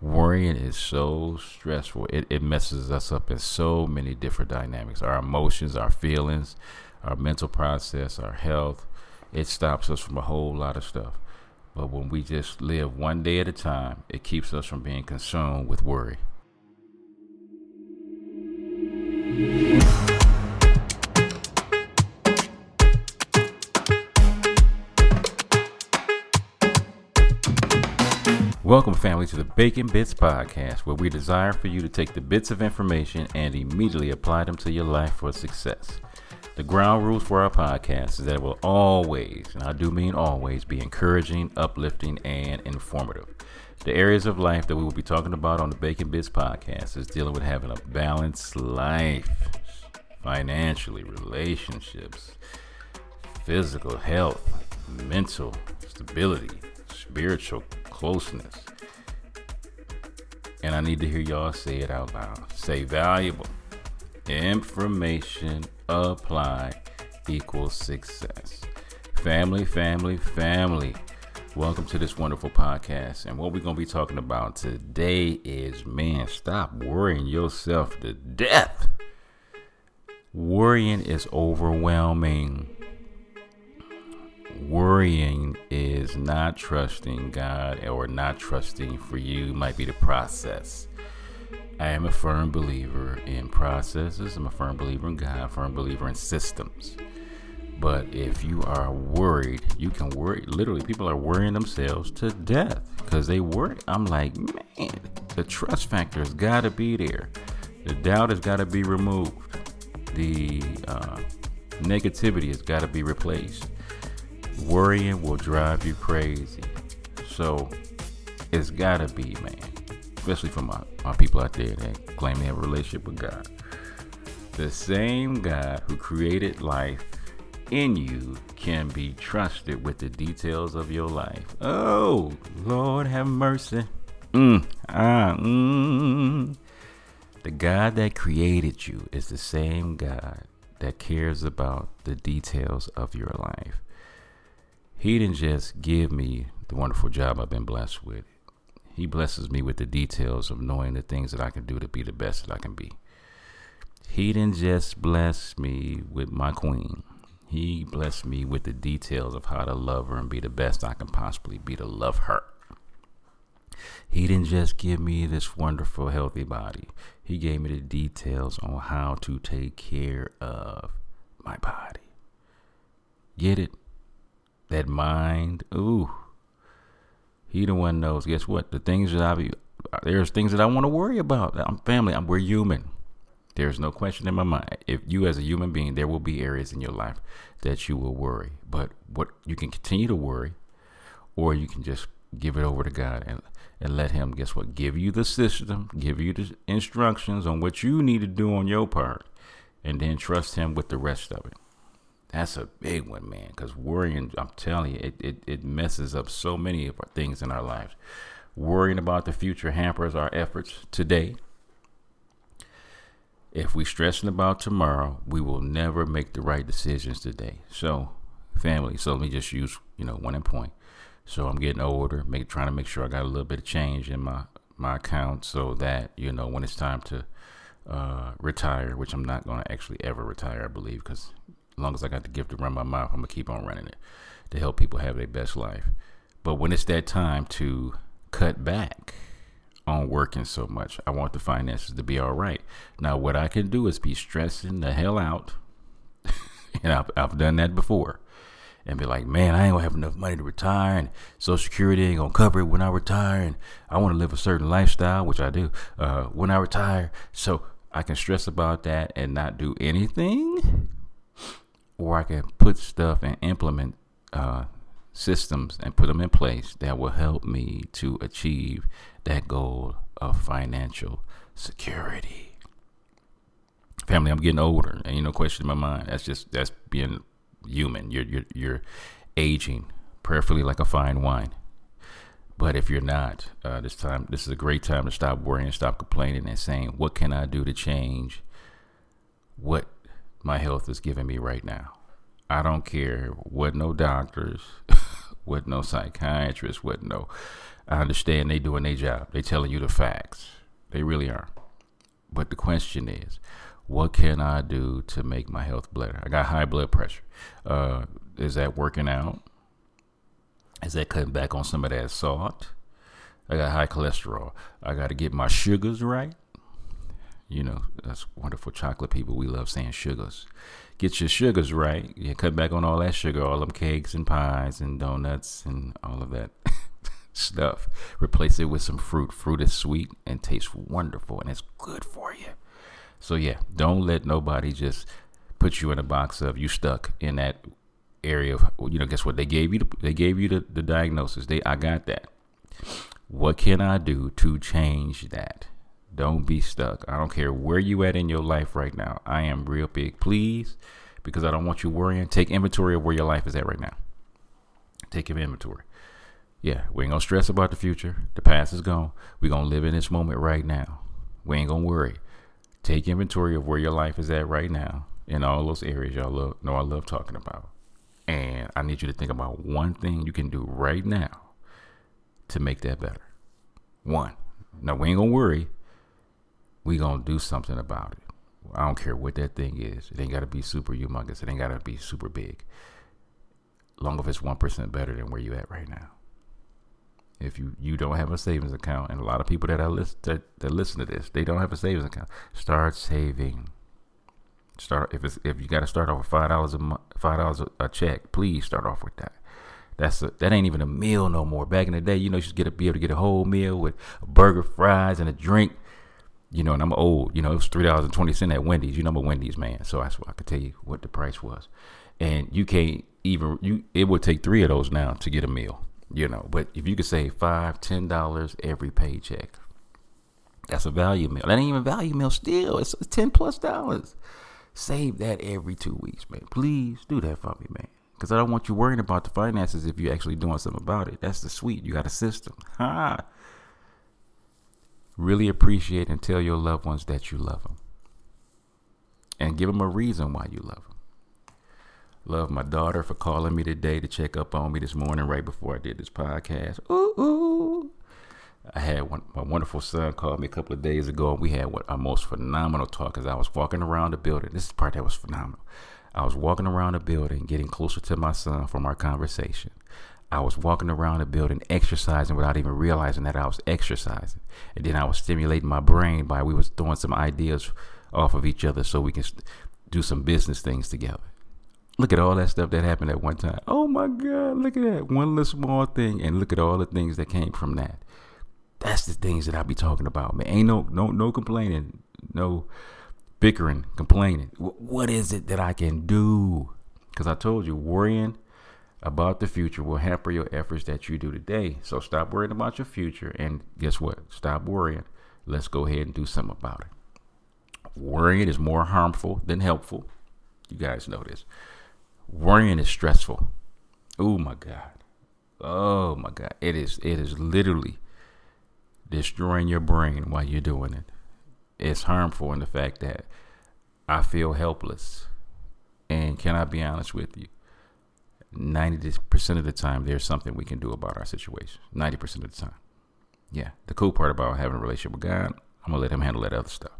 Worrying is so stressful. It, it messes us up in so many different dynamics. Our emotions, our feelings, our mental process, our health. It stops us from a whole lot of stuff. But when we just live one day at a time, it keeps us from being consumed with worry. Welcome, family, to the Bacon Bitz Podcast, where we desire for you to take the bits of information and immediately apply them to your life for success. The ground rules for our podcast is that it will always, and I do mean always, be encouraging, uplifting, and informative. The areas of life that we will be talking about on the Bacon Bitz Podcast is dealing with having a balanced life, financially, relationships, physical health, mental stability, spiritual closeness. And I need to hear y'all say it out loud. Say valuable information applied equals success. Family, family, family. Welcome to this wonderful podcast. And what we're going to be talking about today is man, stop worrying yourself to death. Worrying is overwhelming worrying is not trusting God or not trusting for you might be the process. I am a firm believer in processes. I'm a firm believer in God, firm believer in systems. But if you are worried, you can worry. Literally, people are worrying themselves to death because they worry. I'm like, man, the trust factor has got to be there. The doubt has got to be removed. The uh, negativity has got to be replaced worrying will drive you crazy. So it's gotta be, man. Especially for my, my people out there that claim they have a relationship with God. The same God who created life in you can be trusted with the details of your life. Oh, Lord have mercy. Mm, ah, mm. The God that created you is the same God that cares about the details of your life. He didn't just give me the wonderful job I've been blessed with. He blesses me with the details of knowing the things that I can do to be the best that I can be. He didn't just bless me with my queen. He blessed me with the details of how to love her and be the best I can possibly be to love her. He didn't just give me this wonderful, healthy body. He gave me the details on how to take care of my body. Get it? That mind. Ooh, he the one knows. Guess what? The things that I be there's things that I want to worry about. I'm family. I'm, we're human. There's no question in my mind. If you, as a human being, there will be areas in your life that you will worry. But what you can continue to worry, or you can just give it over to God and and let Him. Guess what? Give you the system, give you the instructions on what you need to do on your part, and then trust Him with the rest of it. That's a big one, man. Because worrying, I'm telling you, it, it, it messes up so many of our things in our lives. Worrying about the future hampers our efforts today. If we stressing about tomorrow, we will never make the right decisions today. So, family. So let me just use, you know, one in point. So I'm getting older, make trying to make sure I got a little bit of change in my my account so that you know when it's time to uh, retire, which I'm not going to actually ever retire, I believe, because long as I got the gift to run my mouth, I'm gonna keep on running it to help people have their best life. But when it's that time to cut back on working so much, I want the finances to be all right. Now, what I can do is be stressing the hell out, and I've, I've done that before, and be like, man, I ain't gonna have enough money to retire, and Social Security ain't gonna cover it when I retire, and I want to live a certain lifestyle, which I do, uh, when I retire. So I can stress about that and not do anything or I can put stuff and implement uh, systems and put them in place that will help me to achieve that goal of financial security. Family, I'm getting older, and you know, question in my mind. That's just that's being human. You're you're you're aging, prayerfully like a fine wine. But if you're not, uh, this time this is a great time to stop worrying, stop complaining, and saying, "What can I do to change what my health is giving me right now. I don't care what no doctors what no psychiatrists, what no. I understand they doing their job. They telling you the facts. They really are. But the question is, what can I do to make my health better? I got high blood pressure. Uh, is that working out? Is that cutting back on some of that salt? I got high cholesterol. I got to get my sugars right. You know, that's wonderful chocolate people. We love saying sugars. Get your sugars right. You cut back on all that sugar, all them cakes and pies and donuts and all of that stuff. Replace it with some fruit. Fruit is sweet and tastes wonderful and it's good for you. So yeah, don't let nobody just put you in a box of you stuck in that area of you know guess what they gave you the, they gave you the, the diagnosis they i got that what can i do to change that don't be stuck. I don't care where you at in your life right now. I am real big. Please, because I don't want you worrying. Take inventory of where your life is at right now. Take inventory. Yeah, we ain't gonna stress about the future. The past is gone. we gonna live in this moment right now. We ain't gonna worry. Take inventory of where your life is at right now in all those areas y'all love, know I love talking about. And I need you to think about one thing you can do right now to make that better. One. Now we ain't gonna worry we gonna do something about it. I don't care what that thing is. It ain't gotta be super humongous. It ain't gotta be super big. Long if it's one percent better than where you at right now. If you you don't have a savings account, and a lot of people that I list that, that listen to this, they don't have a savings account. Start saving. Start if it's if you got to start off with five dollars a month, five dollars a check. Please start off with that. That's a, that ain't even a meal no more. Back in the day, you know, you should get a, be able to get a whole meal with a burger, fries, and a drink you know, and I'm old. You know, it was three dollars and twenty cent at Wendy's. You know, I'm a Wendy's man, so that's why I could tell you what the price was. And you can't even you. It would take three of those now to get a meal. You know, but if you could save five, ten dollars every paycheck, that's a value meal. That ain't even value meal. Still, it's ten plus dollars. Save that every two weeks, man. Please do that for me, man. Because I don't want you worrying about the finances if you're actually doing something about it. That's the sweet. You got a system. Ha. Really appreciate and tell your loved ones that you love them. And give them a reason why you love them. Love my daughter for calling me today to check up on me this morning right before I did this podcast. Ooh, ooh. I had one, my wonderful son called me a couple of days ago, and we had what, a most phenomenal talk as I was walking around the building. This is part that was phenomenal. I was walking around the building, getting closer to my son from our conversation. I was walking around the building exercising without even realizing that I was exercising. And then I was stimulating my brain by we was throwing some ideas off of each other so we can do some business things together. Look at all that stuff that happened at one time. Oh my God, look at that. One little small thing and look at all the things that came from that. That's the things that I be talking about, man. Ain't no no no complaining, no bickering, complaining. what is it that I can do? Because I told you, worrying about the future will hamper your efforts that you do today. So stop worrying about your future and guess what? Stop worrying. Let's go ahead and do something about it. Worrying is more harmful than helpful. You guys know this. Worrying is stressful. Oh my God. Oh my God. It is it is literally destroying your brain while you're doing it. It's harmful in the fact that I feel helpless. And can I be honest with you? 90% of the time, there's something we can do about our situation. 90% of the time. Yeah. The cool part about having a relationship with God, I'm going to let Him handle that other stuff.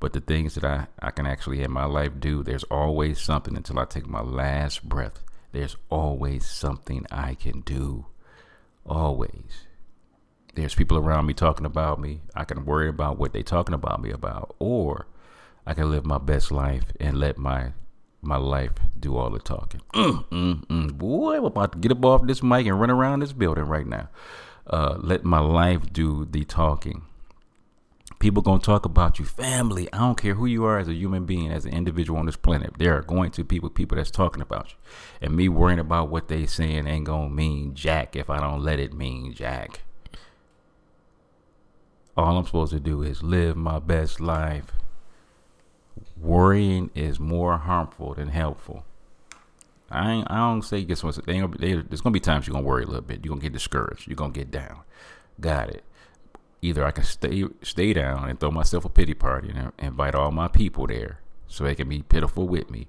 But the things that I, I can actually in my life do, there's always something until I take my last breath. There's always something I can do. Always. There's people around me talking about me. I can worry about what they're talking about me about. Or I can live my best life and let my my life do all the talking. Mm, mm, mm. Boy, I'm about to get up off this mic and run around this building right now. Uh, let my life do the talking. People gonna talk about you, family. I don't care who you are as a human being, as an individual on this planet. There are going to be people that's talking about you, and me worrying about what they saying ain't gonna mean jack if I don't let it mean jack. All I'm supposed to do is live my best life worrying is more harmful than helpful. I ain't, I don't say get some. There's gonna be times you're gonna worry a little bit. You're gonna get discouraged. You're gonna get down. Got it. Either I can stay stay down and throw myself a pity party and invite all my people there so they can be pitiful with me,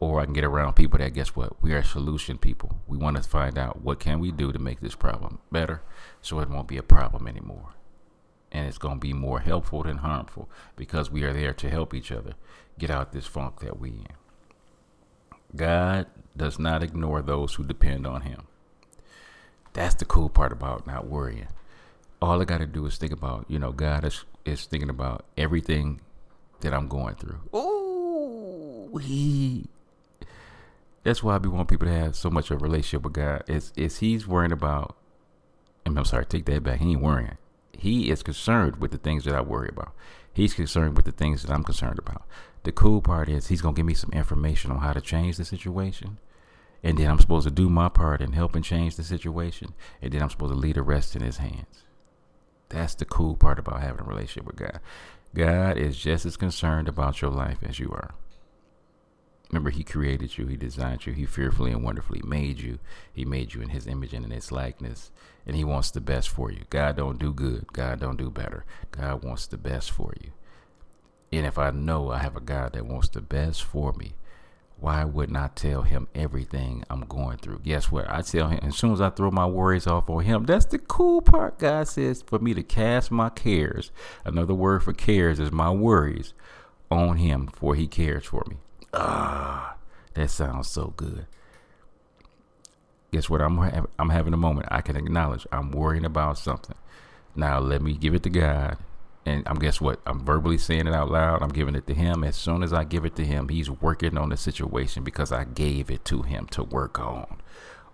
or I can get around people that guess what? We are solution people. We want to find out what can we do to make this problem better so it won't be a problem anymore. And it's going to be more helpful than harmful because we are there to help each other get out this funk that we in. God does not ignore those who depend on him. That's the cool part about not worrying. All I got to do is think about, you know, God is, is thinking about everything that I'm going through. Ooh, he that's why I be wanting people to have so much of a relationship with God. Is is he's worrying about I'm sorry, take that back. He ain't worrying. He is concerned with the things that I worry about. He's concerned with the things that I'm concerned about. The cool part is he's gonna give me some information on how to change the situation. And then I'm supposed to do my part in helping change the situation. And then I'm supposed to leave the rest in his hands. That's the cool part about having a relationship with God. God is just as concerned about your life as you are. Remember, He created you, He designed you, He fearfully and wonderfully made you. He made you in His image and in His likeness, and He wants the best for you. God don't do good, God don't do better. God wants the best for you. And if I know I have a God that wants the best for me, why wouldn't I tell him everything I'm going through? Guess what? I tell him as soon as I throw my worries off on him. That's the cool part. God says for me to cast my cares. Another word for cares is my worries on him, for he cares for me. Ah, that sounds so good. Guess what? I'm I'm having a moment. I can acknowledge I'm worrying about something. Now let me give it to God. And I'm guess what? I'm verbally saying it out loud. I'm giving it to him. As soon as I give it to him, he's working on the situation because I gave it to him to work on.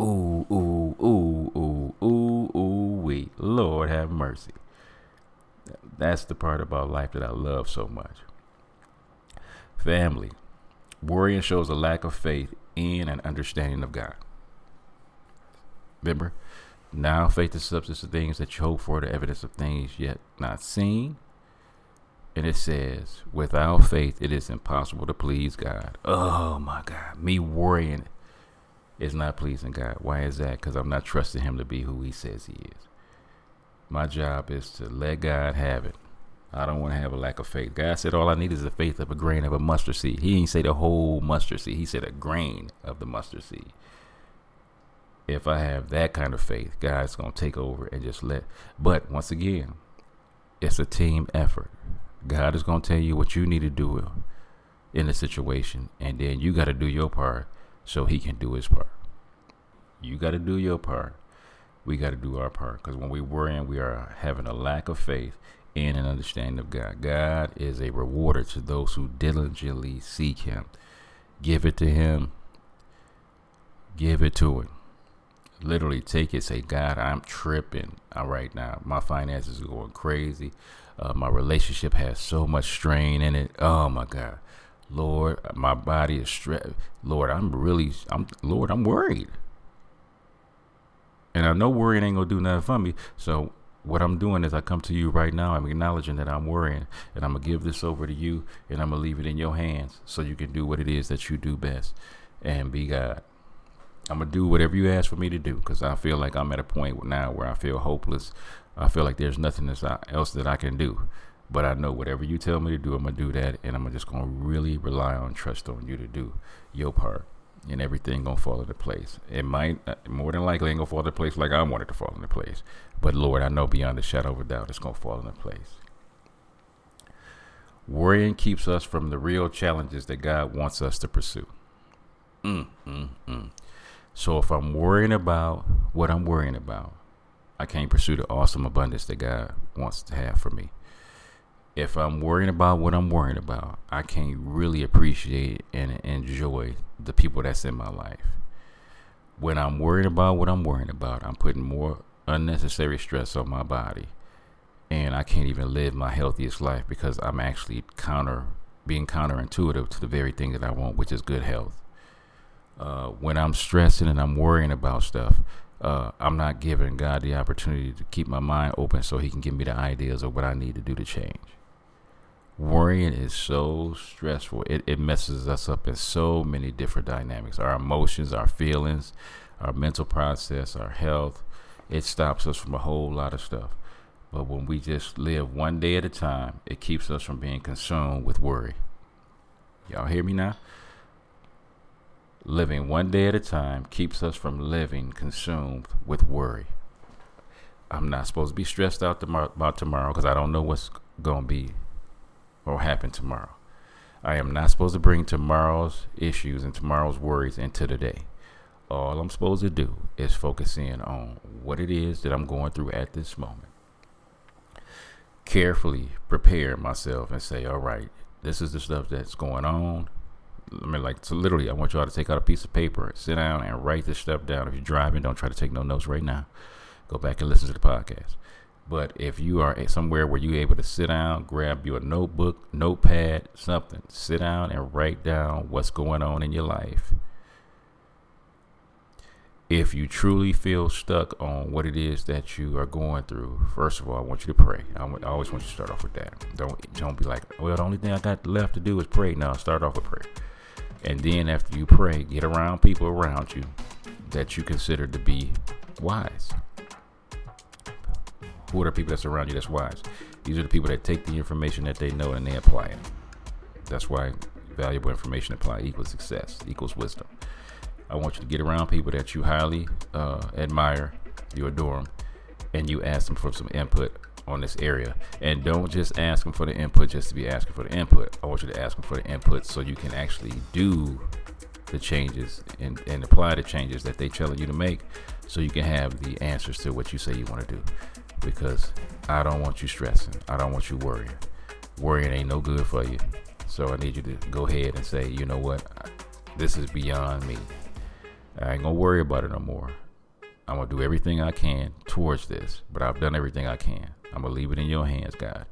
Ooh, ooh, ooh, ooh, ooh, ooh, wait. Lord have mercy. That's the part about life that I love so much. Family. Worrying shows a lack of faith in and understanding of God. Remember, now faith is substance of things that you hope for, the evidence of things yet not seen. And it says, without faith, it is impossible to please God. Oh my God. Me worrying is not pleasing God. Why is that? Because I'm not trusting Him to be who He says He is. My job is to let God have it. I don't want to have a lack of faith. God said all I need is the faith of a grain of a mustard seed. He didn't say the whole mustard seed. He said a grain of the mustard seed. If I have that kind of faith, God's going to take over and just let. But once again, it's a team effort. God is going to tell you what you need to do in the situation, and then you got to do your part so He can do His part. You got to do your part. We got to do our part because when we're worrying, we are having a lack of faith and an understanding of God. God is a rewarder to those who diligently seek Him. Give it to Him. Give it to Him. Literally take it. Say, God, I'm tripping right now. My finances are going crazy. Uh, my relationship has so much strain in it. Oh my God, Lord, my body is stressed. Lord, I'm really, I'm Lord, I'm worried. And I know worrying ain't gonna do nothing for me. So what I'm doing is I come to you right now. I'm acknowledging that I'm worrying, and I'm gonna give this over to you, and I'm gonna leave it in your hands so you can do what it is that you do best, and be God. I'm gonna do whatever you ask for me to do because I feel like I'm at a point now where I feel hopeless. I feel like there's nothing uh, else that I can do. But I know whatever you tell me to do, I'm gonna do that, and I'm just gonna really rely on trust on you to do your part and everything gonna fall into place. It might uh, more than likely ain't gonna fall into place like I want it to fall into place. But Lord, I know beyond a shadow of a doubt it's gonna fall into place. Worrying keeps us from the real challenges that God wants us to pursue. Mm, mm, mm. So if I'm worrying about what I'm worrying about, I can't pursue the awesome abundance that God wants to have for me if I'm worrying about what I'm worrying about, I can't really appreciate and enjoy the people that's in my life. When I'm worried about what I'm worrying about, I'm putting more unnecessary stress on my body. And I can't even live my healthiest life because I'm actually counter being counterintuitive to the very thing that I want, which is good health. Uh, when I'm stressing and I'm worrying about stuff, uh, I'm not giving God the opportunity to keep my mind open so He can give me the ideas of what I need to do to change worrying is so stressful. It, it messes us up in so many different dynamics our emotions, our feelings, our mental process, our health. It stops us from a whole lot of stuff. But when we just live one day at a time, it keeps us from being consumed with worry. Y'all hear me now? Living one day at a time keeps us from living consumed with worry. I'm not supposed to be stressed out about tomorrow because I don't know what's going to be or happen tomorrow. I am not supposed to bring tomorrow's issues and tomorrow's worries into the day. All I'm supposed to do is focus in on what it is that I'm going through at this moment. Carefully prepare myself and say, all right, this is the stuff that's going on. I mean, like, so literally, I want y'all to take out a piece of paper, sit down, and write this stuff down. If you're driving, don't try to take no notes right now. Go back and listen to the podcast. But if you are somewhere where you're able to sit down, grab your notebook, notepad, something, sit down and write down what's going on in your life. If you truly feel stuck on what it is that you are going through, first of all, I want you to pray. I, always want you to start off with that. Don't don't be like, well, the only thing I got left to do is pray. No, start off with prayer, and then after you pray, get around people around you that you consider to be wise who are the people that surround you that's wise? These are the people that take the information that they know and they apply it. That's why valuable information applied equals success, equals wisdom. I want you to get around people that you highly uh, admire, you adore them, and you ask them for some input on this area. And don't just ask them for the input just to be asking for the input. I want you to ask them for the input so you can actually do the changes and, and apply the changes that they're telling you to make so you can have the answers to what you say you want to do because I don't want you stressing. I don't want you worrying. Worrying ain't no good for you. So I need you to go ahead and say, you know what? This is beyond me. I ain't gonna worry about it no more. I'm gonna do everything I can towards this, but I've done everything I can. I'm gonna leave it in your hands, God,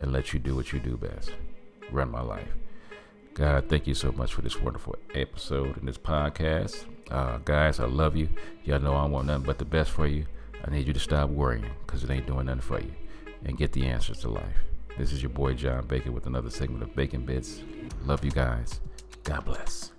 and let you do what you do best. Run my life. God, thank you so much for this wonderful episode and this podcast. Uh, guys, I love you. Y'all know I want nothing but the best for you. I need you to stop worrying because it ain't doing nothing for you and get the answers to life. This is your boy John Baker with another segment of Bacon Bitz. Love you guys. God bless.